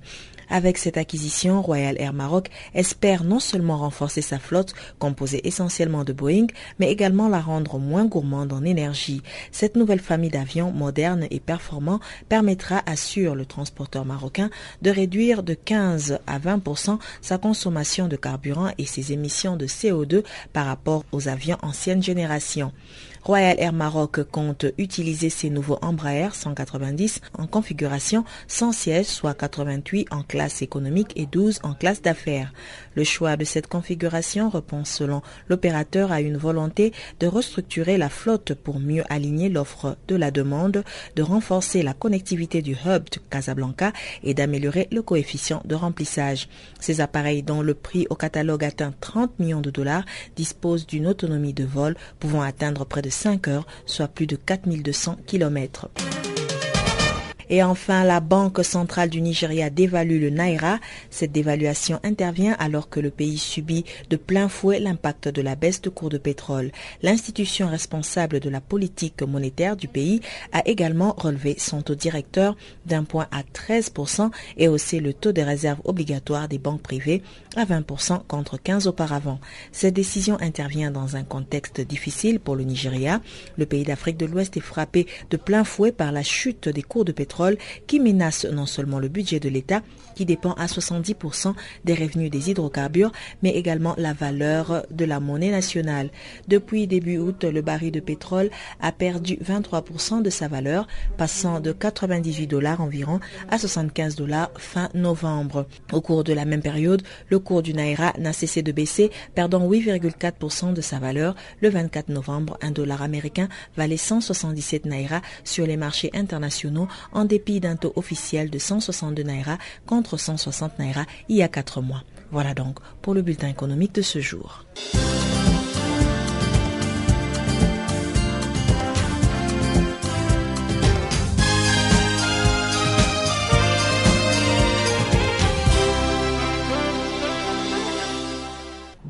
Avec cette acquisition, Royal Air Maroc espère non seulement renforcer sa flotte composée essentiellement de Boeing, mais également la rendre moins gourmande en énergie. Cette nouvelle famille d'avions modernes et performants permettra, assure le transporteur marocain, de réduire de 15 à 20% sa consommation de carburant et ses émissions de CO2 par rapport aux avions ancienne génération. Royal Air Maroc compte utiliser ses nouveaux Embraer 190 en configuration sans siège, soit 88 en classe économique et 12 en classe d'affaires. Le choix de cette configuration répond selon l'opérateur à une volonté de restructurer la flotte pour mieux aligner l'offre de la demande, de renforcer la connectivité du hub de Casablanca et d'améliorer le coefficient de remplissage. Ces appareils dont le prix au catalogue atteint 30 millions de dollars disposent d'une autonomie de vol pouvant atteindre près de 5 heures, soit plus de 4200 kilomètres. Et enfin, la Banque centrale du Nigeria dévalue le Naira. Cette dévaluation intervient alors que le pays subit de plein fouet l'impact de la baisse de cours de pétrole. L'institution responsable de la politique monétaire du pays a également relevé son taux directeur d'un point à 13% et haussé le taux de réserve obligatoire des banques privées à 20% contre 15 auparavant. Cette décision intervient dans un contexte difficile pour le Nigeria. Le pays d'Afrique de l'Ouest est frappé de plein fouet par la chute des cours de pétrole qui menace non seulement le budget de l'État, qui dépend à 70% des revenus des hydrocarbures, mais également la valeur de la monnaie nationale. Depuis début août, le baril de pétrole a perdu 23% de sa valeur, passant de 98 dollars environ à 75 dollars fin novembre. Au cours de la même période, le cours du Naira n'a cessé de baisser, perdant 8,4% de sa valeur. Le 24 novembre, un dollar américain valait 177 Naira sur les marchés internationaux en dépit d'un taux officiel de 162 naira contre 160 naira il y a quatre mois. Voilà donc pour le bulletin économique de ce jour.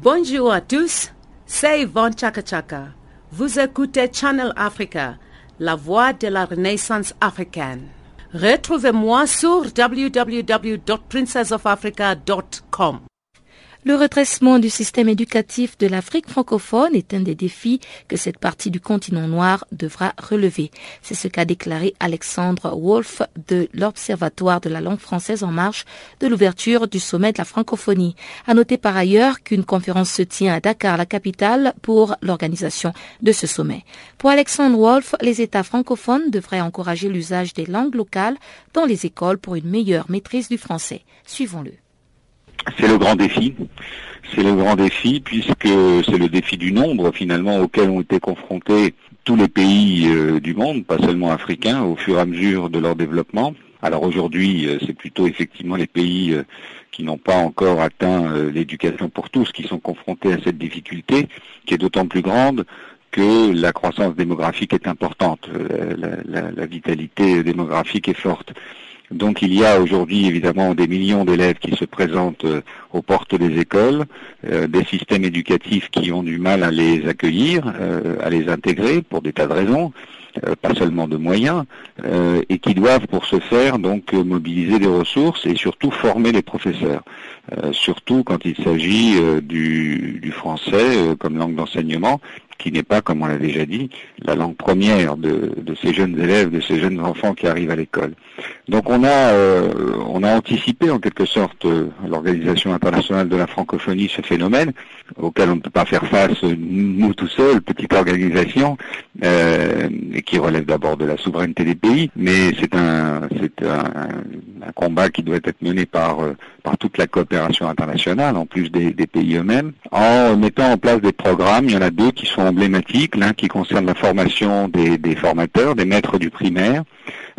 Bonjour à tous, c'est Yvonne Chaka Chaka. Vous écoutez Channel Africa, la voix de la renaissance africaine. Retrouvez-moi sur www.princessofafrica.com. Le redressement du système éducatif de l'Afrique francophone est un des défis que cette partie du continent noir devra relever. C'est ce qu'a déclaré Alexandre Wolff de l'Observatoire de la langue française en marche de l'ouverture du sommet de la francophonie. À noter par ailleurs qu'une conférence se tient à Dakar, la capitale, pour l'organisation de ce sommet. Pour Alexandre Wolff, les États francophones devraient encourager l'usage des langues locales dans les écoles pour une meilleure maîtrise du français. Suivons-le. C'est le grand défi. C'est le grand défi puisque c'est le défi du nombre finalement auquel ont été confrontés tous les pays euh, du monde, pas seulement africains, au fur et à mesure de leur développement. Alors aujourd'hui, euh, c'est plutôt effectivement les pays euh, qui n'ont pas encore atteint l'éducation pour tous qui sont confrontés à cette difficulté, qui est d'autant plus grande que la croissance démographique est importante, la vitalité démographique est forte. Donc il y a aujourd'hui évidemment des millions d'élèves qui se présentent euh, aux portes des écoles, euh, des systèmes éducatifs qui ont du mal à les accueillir, euh, à les intégrer pour des tas de raisons, pas seulement de moyens, et qui doivent pour ce faire donc mobiliser des ressources et surtout former les professeurs, surtout quand il s'agit du, du, français comme langue d'enseignement qui n'est pas, comme on l'a déjà dit, la langue première de, ces jeunes élèves, de ces jeunes enfants qui arrivent à l'école. Donc on a, euh, on a anticipé en quelque sorte euh, l'Organisation internationale de la francophonie ce phénomène auquel on ne peut pas faire face nous tout seuls, petite organisation euh, qui relève d'abord de la souveraineté des pays, mais c'est un, c'est un, combat qui doit être mené par par toute la coopération internationale, en plus des, des pays eux-mêmes, en mettant en place des programmes. Il y en a deux qui sont l'un qui concerne la formation des, formateurs, des maîtres du primaire,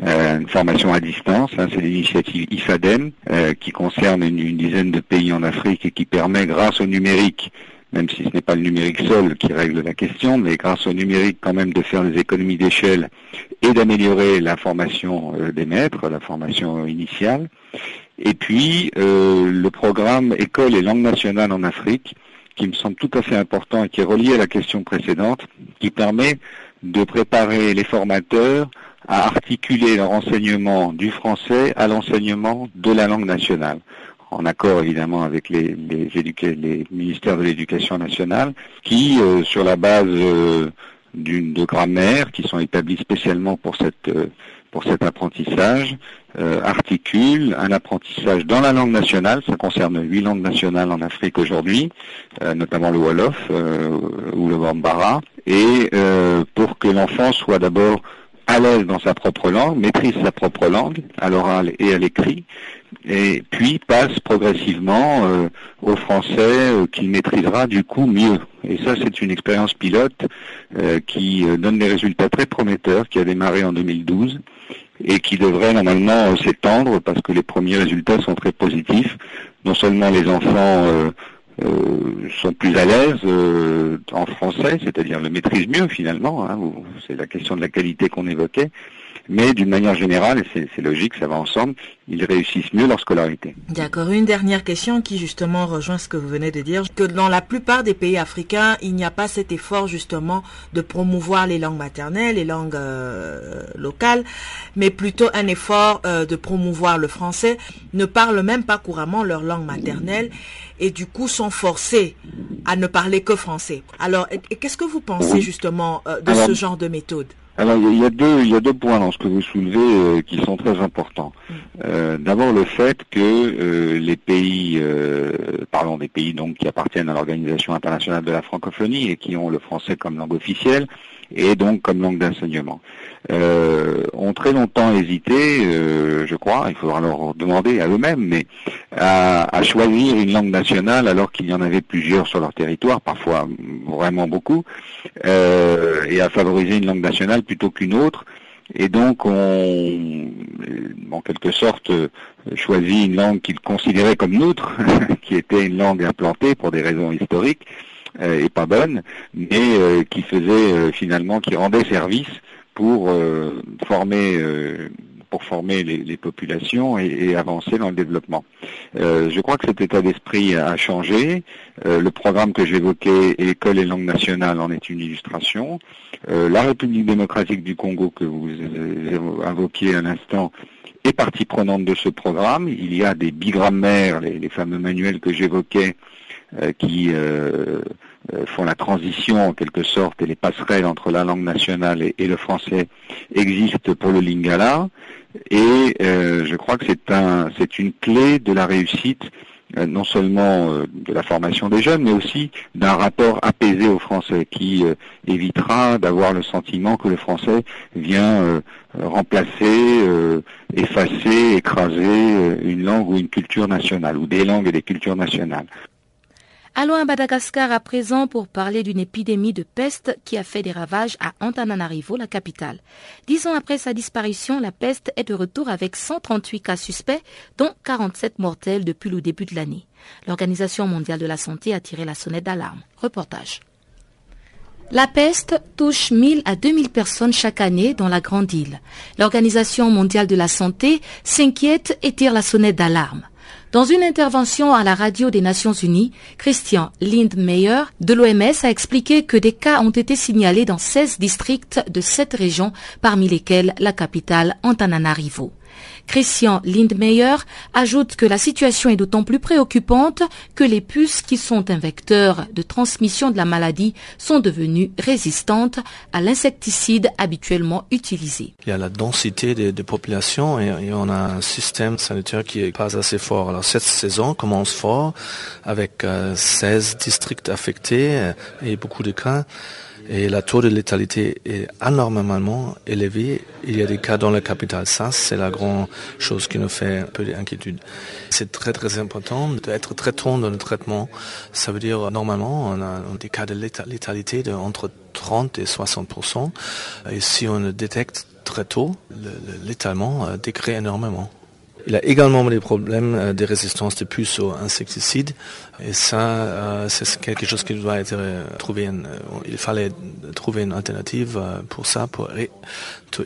une formation à distance. Hein, c'est l'initiative IFADEM qui concerne une, dizaine de pays en Afrique et qui permet, grâce au numérique, même si ce n'est pas le numérique seul qui règle la question, mais grâce au numérique quand même de faire des économies d'échelle et d'améliorer la formation des maîtres, la formation initiale. Et puis le programme École et langue nationale en Afrique, qui me semble tout à fait important et qui est relié à la question précédente, qui permet de préparer les formateurs à articuler leur enseignement du français à l'enseignement de la langue nationale, en accord évidemment avec les, les, ministères de l'éducation nationale, qui, euh, sur la base euh, d'une de grammaire, qui sont établis spécialement pour cette euh, pour cet apprentissage, articule un apprentissage dans la langue nationale, ça concerne huit langues nationales en Afrique aujourd'hui, notamment le Wolof ou le Bambara, et pour que l'enfant soit d'abord à l'aise dans sa propre langue, maîtrise sa propre langue, à l'oral et à l'écrit, et puis passe progressivement euh, au français euh, qu'il maîtrisera du coup mieux. Et ça, c'est une expérience pilote euh, qui donne des résultats très prometteurs, qui a démarré en 2012 et qui devrait normalement s'étendre parce que les premiers résultats sont très positifs. Non seulement les enfants euh, sont plus à l'aise euh, en français, c'est-à-dire le maîtrisent mieux finalement. Hein, c'est la question de la qualité qu'on évoquait. Mais d'une manière générale, et c'est logique, ça va ensemble, ils réussissent mieux leur scolarité. D'accord. Une dernière question qui justement rejoint ce que vous venez de dire, que dans la plupart des pays africains, il n'y a pas cet effort justement de promouvoir les langues maternelles, les langues euh, locales, mais plutôt un effort de promouvoir le français, ne parlent même pas couramment leur langue maternelle et du coup sont forcés à ne parler que français. Alors, qu'est-ce que vous pensez justement euh, de ce genre de méthode? Alors il y a deux il y a deux points dans ce que vous soulevez euh, qui sont très importants. Mm. Euh, d'abord le fait que les pays, parlons des pays donc qui appartiennent à l'organisation internationale de la francophonie et qui ont le français comme langue officielle et donc comme langue d'enseignement euh, ont très longtemps hésité, euh, je crois, il faudra leur demander à eux-mêmes, mais à, choisir une langue nationale alors qu'il y en avait plusieurs sur leur territoire, parfois vraiment beaucoup, euh, et à favoriser une langue nationale plutôt qu'une autre. Et donc, on, en quelque sorte, choisit une langue qu'ils considéraient comme neutre, qui était une langue implantée pour des raisons historiques, et pas bonne, mais qui faisait finalement, qui rendait service pour euh, former euh, pour former les, populations et, avancer dans le développement. Euh, je crois que cet état d'esprit a changé. le programme que j'évoquais, École et langue nationale, en est une illustration. la République démocratique du Congo, que vous invoquiez un instant, est partie prenante de ce programme. Il y a des bigrammaires, les, les fameux manuels que j'évoquais, qui euh, font la transition en quelque sorte et les passerelles entre la langue nationale et, le français existent pour le lingala et euh, je crois que c'est un c'est une clé de la réussite euh, non seulement de la formation des jeunes mais aussi d'un rapport apaisé au français qui évitera d'avoir le sentiment que le français vient remplacer, effacer, écraser une langue ou une culture nationale ou des langues et des cultures nationales. Allons à Madagascar à présent pour parler d'une épidémie de peste qui a fait des ravages à Antananarivo, la capitale. Dix ans après sa disparition, la peste est de retour avec 138 cas suspects, dont 47 mortels depuis le début de l'année. L'Organisation mondiale de la santé a tiré la sonnette d'alarme. Reportage. La peste touche 1000 à 2000 personnes chaque année dans la grande île. L'Organisation mondiale de la santé s'inquiète et tire la sonnette d'alarme. Dans une intervention à la radio des Nations Unies, Christian Lindmeyer de l'OMS a expliqué que des cas ont été signalés dans 16 districts de cette région, parmi lesquels la capitale Antananarivo. Christian Lindmeyer ajoute que la situation est d'autant plus préoccupante que les puces qui sont un vecteur de transmission de la maladie sont devenues résistantes à l'insecticide habituellement utilisé. Il y a la densité des, populations et, on a un système sanitaire qui est pas assez fort. Alors cette saison commence fort avec 16 euh, districts affectés et beaucoup de cas. Et la taux de létalité est anormalement élevé. Il y a des cas dans la capitale. Ça, c'est la grande chose qui nous fait un peu d'inquiétude. C'est très très important d'être très tôt dans le traitement. Ça veut dire, normalement, on a des cas de létalité de entre 30 et 60% Et si on détecte très tôt, l'étalement décrée énormément. Il a également des problèmes euh, de résistance de puces aux insecticides. Et ça, euh, c'est quelque chose qui doit être euh, trouvé. il fallait trouver une alternative pour ça, pour,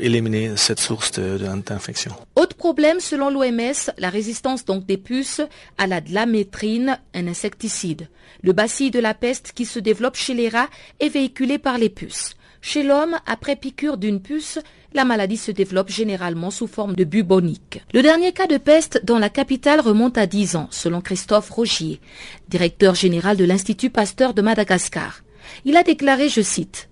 éliminer cette source d'infection. Autre problème, selon l'OMS, la résistance donc des puces à la dlamétrine, un insecticide. Le bacille de la peste qui se développe chez les rats est véhiculé par les puces. Chez l'homme, après piqûre d'une puce, la maladie se développe généralement sous forme de bubonique. Le dernier cas de peste dans la capitale remonte à 10 ans, selon Christophe Rogier, directeur général de l'Institut Pasteur de Madagascar. Il a déclaré, je cite,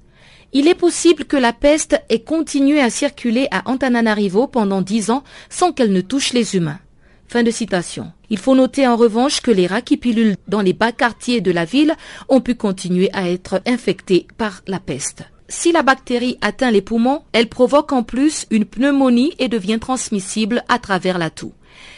il est possible que la peste ait continué à circuler à Antananarivo pendant dix ans sans qu'elle ne touche les humains. Fin de citation. Il faut noter en revanche que les rats qui pilulent dans les bas quartiers de la ville ont pu continuer à être infectés par la peste. Si la bactérie atteint les poumons, elle provoque en plus une pneumonie et devient transmissible à travers la toux.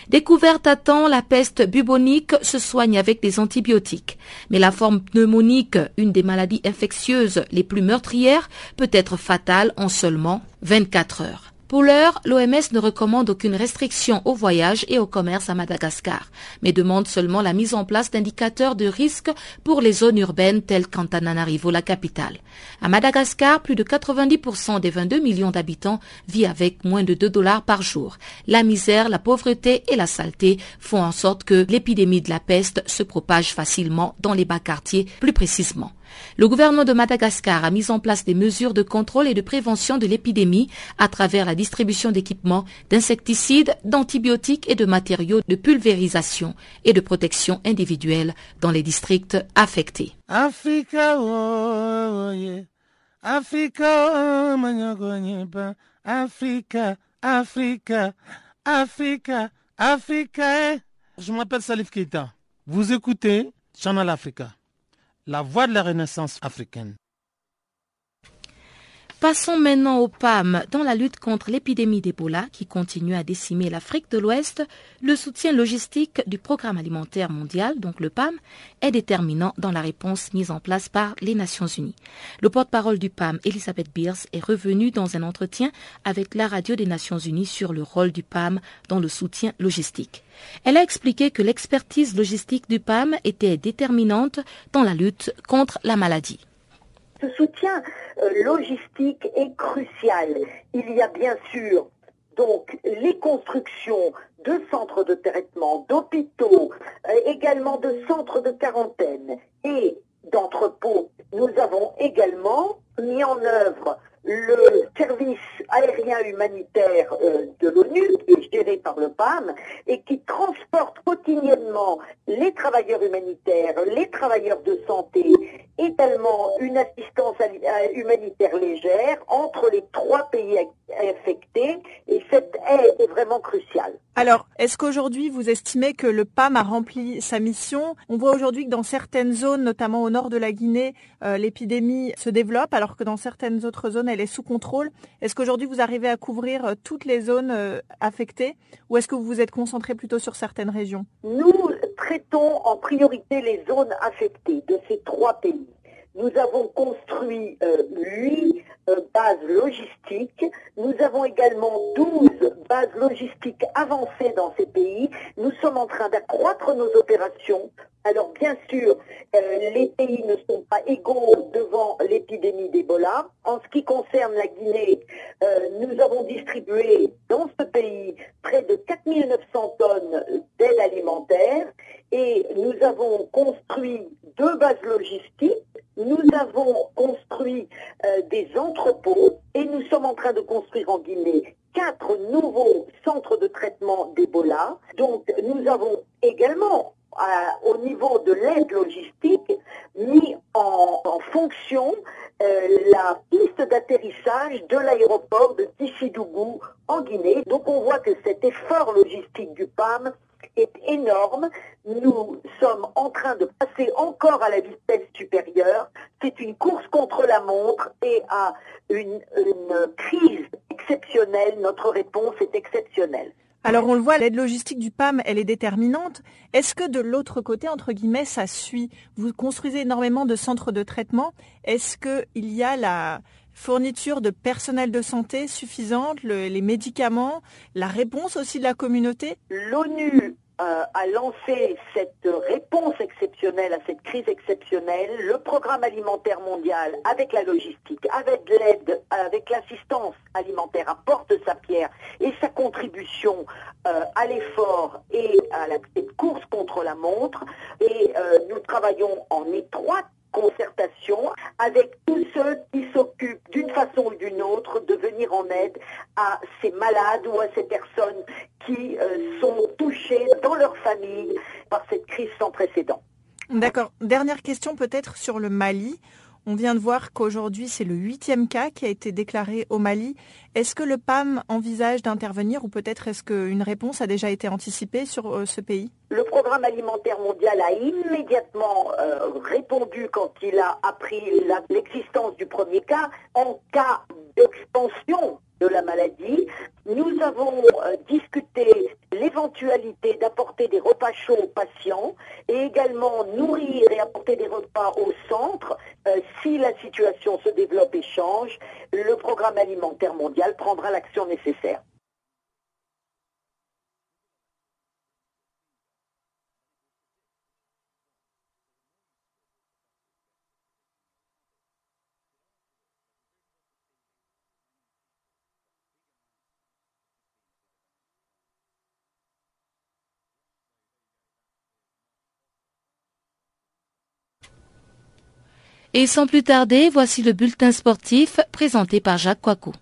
Découverte à temps, la peste bubonique se soigne avec des antibiotiques. Mais la forme pneumonique, une des maladies infectieuses les plus meurtrières, peut être fatale en seulement 24 heures. Pour l'heure, l'OMS ne recommande aucune restriction au voyage et au commerce à Madagascar, mais demande seulement la mise en place d'indicateurs de risque pour les zones urbaines telles qu'Antananarivo, la capitale. À Madagascar, plus de 90% des 22 millions d'habitants vivent avec moins de 2 dollars par jour. La misère, la pauvreté et la saleté font en sorte que l'épidémie de la peste se propage facilement dans les bas quartiers, plus précisément. Le gouvernement de Madagascar a mis en place des mesures de contrôle et de prévention de l'épidémie à travers la distribution d'équipements, d'insecticides, d'antibiotiques et de matériaux de pulvérisation et de protection individuelle dans les districts affectés. Africa. Je m'appelle Salif Keita. Vous écoutez Channel Africa la voie de la renaissance africaine. Passons maintenant au PAM. Dans la lutte contre l'épidémie d'Ebola qui continue à décimer l'Afrique de l'Ouest, le soutien logistique du Programme alimentaire mondial, donc le PAM, est déterminant dans la réponse mise en place par les Nations Unies. Le porte-parole du PAM, Elisabeth Beers, est revenu dans un entretien avec la radio des Nations Unies sur le rôle du PAM dans le soutien logistique. Elle a expliqué que l'expertise logistique du PAM était déterminante dans la lutte contre la maladie. Ce soutien euh, logistique est crucial. Il y a bien sûr donc les constructions de centres de traitement, d'hôpitaux, euh, également de centres de quarantaine et d'entrepôts. Nous avons également mis en œuvre le service aérien humanitaire euh, de l'ONU, qui géré par le PAM, et qui transporte quotidiennement les travailleurs humanitaires, les travailleurs de santé, également une assistance humanitaire légère entre les trois pays affectés, cette aide est vraiment cruciale. Alors, est-ce qu'aujourd'hui vous estimez que le PAM a rempli sa mission? On voit aujourd'hui que dans certaines zones, notamment au nord de la Guinée, euh, l'épidémie se développe, alors que dans certaines autres zones, elle est sous contrôle. Est-ce qu'aujourd'hui vous arrivez à couvrir euh, toutes les zones euh, affectées? Ou est-ce que vous vous êtes concentré plutôt sur certaines régions? Nous traitons en priorité les zones affectées de ces trois pays. Nous avons construit euh, huit bases logistiques. Nous avons également 12 bases logistiques avancées dans ces pays. Nous sommes en train d'accroître nos opérations alors bien sûr, euh, les pays ne sont pas égaux devant l'épidémie d'Ebola. En ce qui concerne la Guinée, euh, nous avons distribué dans ce pays près de 4900 tonnes d'aide alimentaire et nous avons construit deux bases logistiques, nous avons construit euh, des entrepôts et nous sommes en train de construire en Guinée quatre nouveaux centres de traitement d'Ebola. Donc nous avons également au niveau de l'aide logistique, mis en, fonction euh, la piste d'atterrissage de l'aéroport de Tichidougou en Guinée. Donc on voit que cet effort logistique du PAM est énorme. Nous sommes en train de passer encore à la vitesse supérieure. C'est une course contre la montre et à une crise exceptionnelle, notre réponse est exceptionnelle. Alors on le voit, l'aide logistique du PAM, elle est déterminante. Est-ce que de l'autre côté, entre guillemets, ça suit? Vous construisez énormément de centres de traitement. Est-ce qu'il y a la, fourniture de personnel de santé suffisante, les médicaments, la réponse aussi de la communauté? L'ONU euh, a lancé cette réponse exceptionnelle à cette crise exceptionnelle, le programme alimentaire mondial avec la logistique, avec l'aide, avec l'assistance alimentaire apporte sa pierre et sa contribution euh, à l'effort et à la course contre la montre. Et euh, nous travaillons en étroite concertation avec tous ceux qui s'occupent d'une façon ou d'une autre de venir en aide à ces malades ou à ces personnes qui euh, sont touchées dans leur famille par cette crise sans précédent. D'accord. Dernière question peut-être sur le Mali. On vient de voir qu'aujourd'hui, c'est le huitième cas qui a été déclaré au Mali. Est-ce que le PAM envisage d'intervenir ou peut-être est-ce qu'une réponse a déjà été anticipée sur euh, ce pays? Le programme alimentaire mondial a immédiatement euh, répondu quand il a appris l'existence du premier cas. En cas d'expansion de la maladie. Nous avons euh, discuté l'éventualité d'apporter des repas chauds aux patients et également nourrir et apporter des repas au centre. Euh, si la situation se développe et change, le programme alimentaire mondial prendra l'action nécessaire. Et sans plus tarder, voici le bulletin sportif présenté par Jacques Coicou.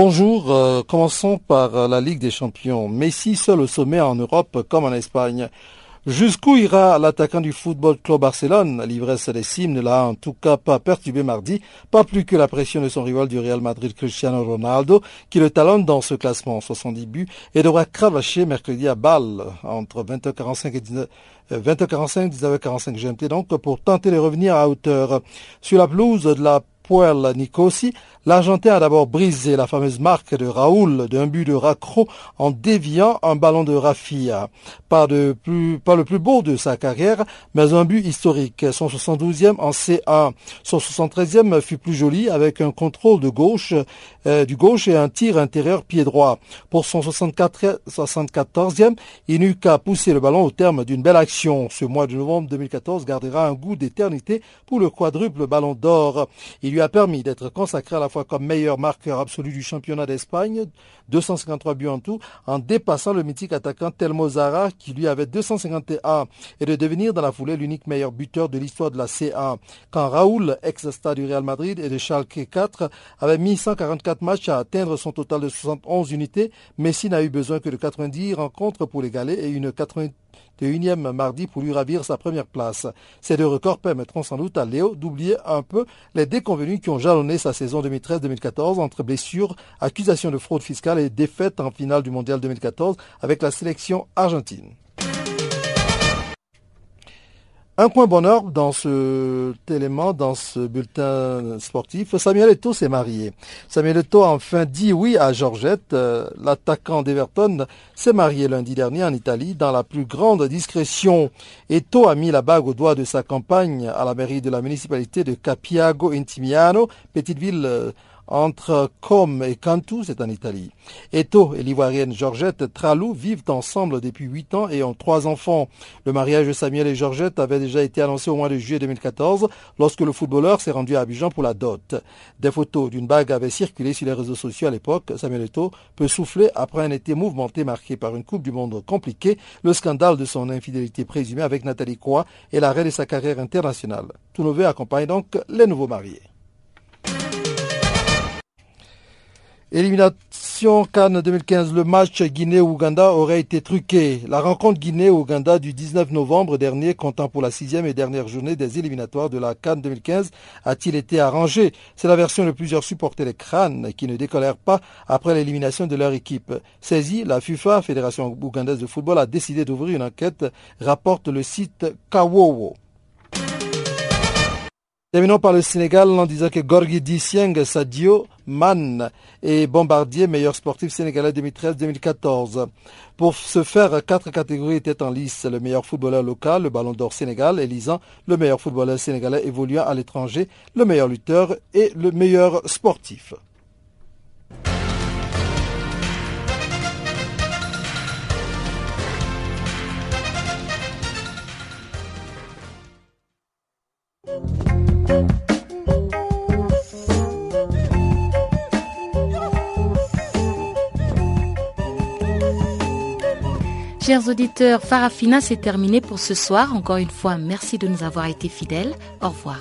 Bonjour, euh, commençons par euh, la Ligue des Champions. Messi seul au sommet en Europe comme en Espagne. Jusqu'où ira l'attaquant du Football Club Barcelone? L'ivresse des cimes ne l'a en tout cas pas perturbé mardi, pas plus que la pression de son rival du Real Madrid Cristiano Ronaldo, qui le talonne dans ce classement 70 buts et devra cravacher mercredi à Bâle entre 20h45 et 19 20h45, 19h45 GMT donc pour tenter de revenir à hauteur. Sur la pelouse de la Puel Nicosi, l'Argentin a d'abord brisé la fameuse marque de Raoul d'un but de Racro en déviant un ballon de Rafia. Pas, le plus beau de sa carrière, mais un but historique. Son 72e en C1. Son 73e fut plus joli avec un contrôle de gauche, euh, du gauche et un tir intérieur pied droit. Pour son 64, 74e, il n'eut qu'à pousser le ballon au terme d'une belle action. Ce mois de novembre 2014 gardera un goût d'éternité pour le quadruple ballon d'or. Il lui a permis d'être consacré à la fois comme meilleur marqueur absolu du championnat d'Espagne, 253 buts en tout, en dépassant le mythique attaquant Telmo Zara qui lui avait 251 et de devenir dans la foulée l'unique meilleur buteur de l'histoire de la C1. Quand Raoul, ex-stade du Real Madrid et de Schalke 4, avait mis 144 matchs à atteindre son total de 71 unités, Messi n'a eu besoin que de 90 rencontres pour l'égaler et une 80 de unième mardi pour lui ravir sa première place. Ces deux records permettront sans doute à Léo d'oublier un peu les déconvenus qui ont jalonné sa saison 2013-2014 entre blessures, accusations de fraude fiscale et défaites en finale du Mondial 2014 avec la sélection argentine. Un point bonheur dans ce élément, dans ce bulletin sportif. Samuel Eto'o s'est marié. Samuel Eto'o a enfin dit oui à Georgette. Euh, l'attaquant d'Everton s'est marié lundi dernier en Italie dans la plus grande discrétion. Eto'o a mis la bague au doigt de sa campagne à la mairie de la municipalité de Capiago Intimiano, petite ville euh, entre Com et Cantu, c'est en Italie. Eto et l'ivoirienne Georgette Tralou vivent ensemble depuis huit ans et ont trois enfants. Le mariage de Samuel et Georgette avait déjà été annoncé au mois de juillet 2014 lorsque le footballeur s'est rendu à Abidjan pour la dot. Des photos d'une bague avaient circulé sur les réseaux sociaux à l'époque. Samuel Eto peut souffler après un été mouvementé marqué par une Coupe du Monde compliquée, le scandale de son infidélité présumée avec Nathalie Croix et l'arrêt de sa carrière internationale. Tout nouveau accompagne donc les nouveaux mariés. Élimination Cannes 2015, le match Guinée-Ouganda aurait été truqué. La rencontre Guinée-Ouganda du 19 novembre dernier, comptant pour la sixième et dernière journée des éliminatoires de la Cannes 2015, a-t-il été arrangé? C'est la version de plusieurs supporters des crânes qui ne décollèrent pas après l'élimination de leur équipe. Saisie, la FIFA, Fédération ougandaise de football, a décidé d'ouvrir une enquête, rapporte le site Kawowo. Terminons par le Sénégal en disant que Gorgui Dissieng Sadio Man est bombardier meilleur sportif sénégalais 2013-2014. Pour ce faire, quatre catégories étaient en lice. Le meilleur footballeur local, le ballon d'or Sénégal, Elisan, le meilleur footballeur sénégalais évoluant à l'étranger, le meilleur lutteur et le meilleur sportif. Chers auditeurs, Farafina, c'est terminé pour ce soir. Encore une fois, merci de nous avoir été fidèles. Au revoir.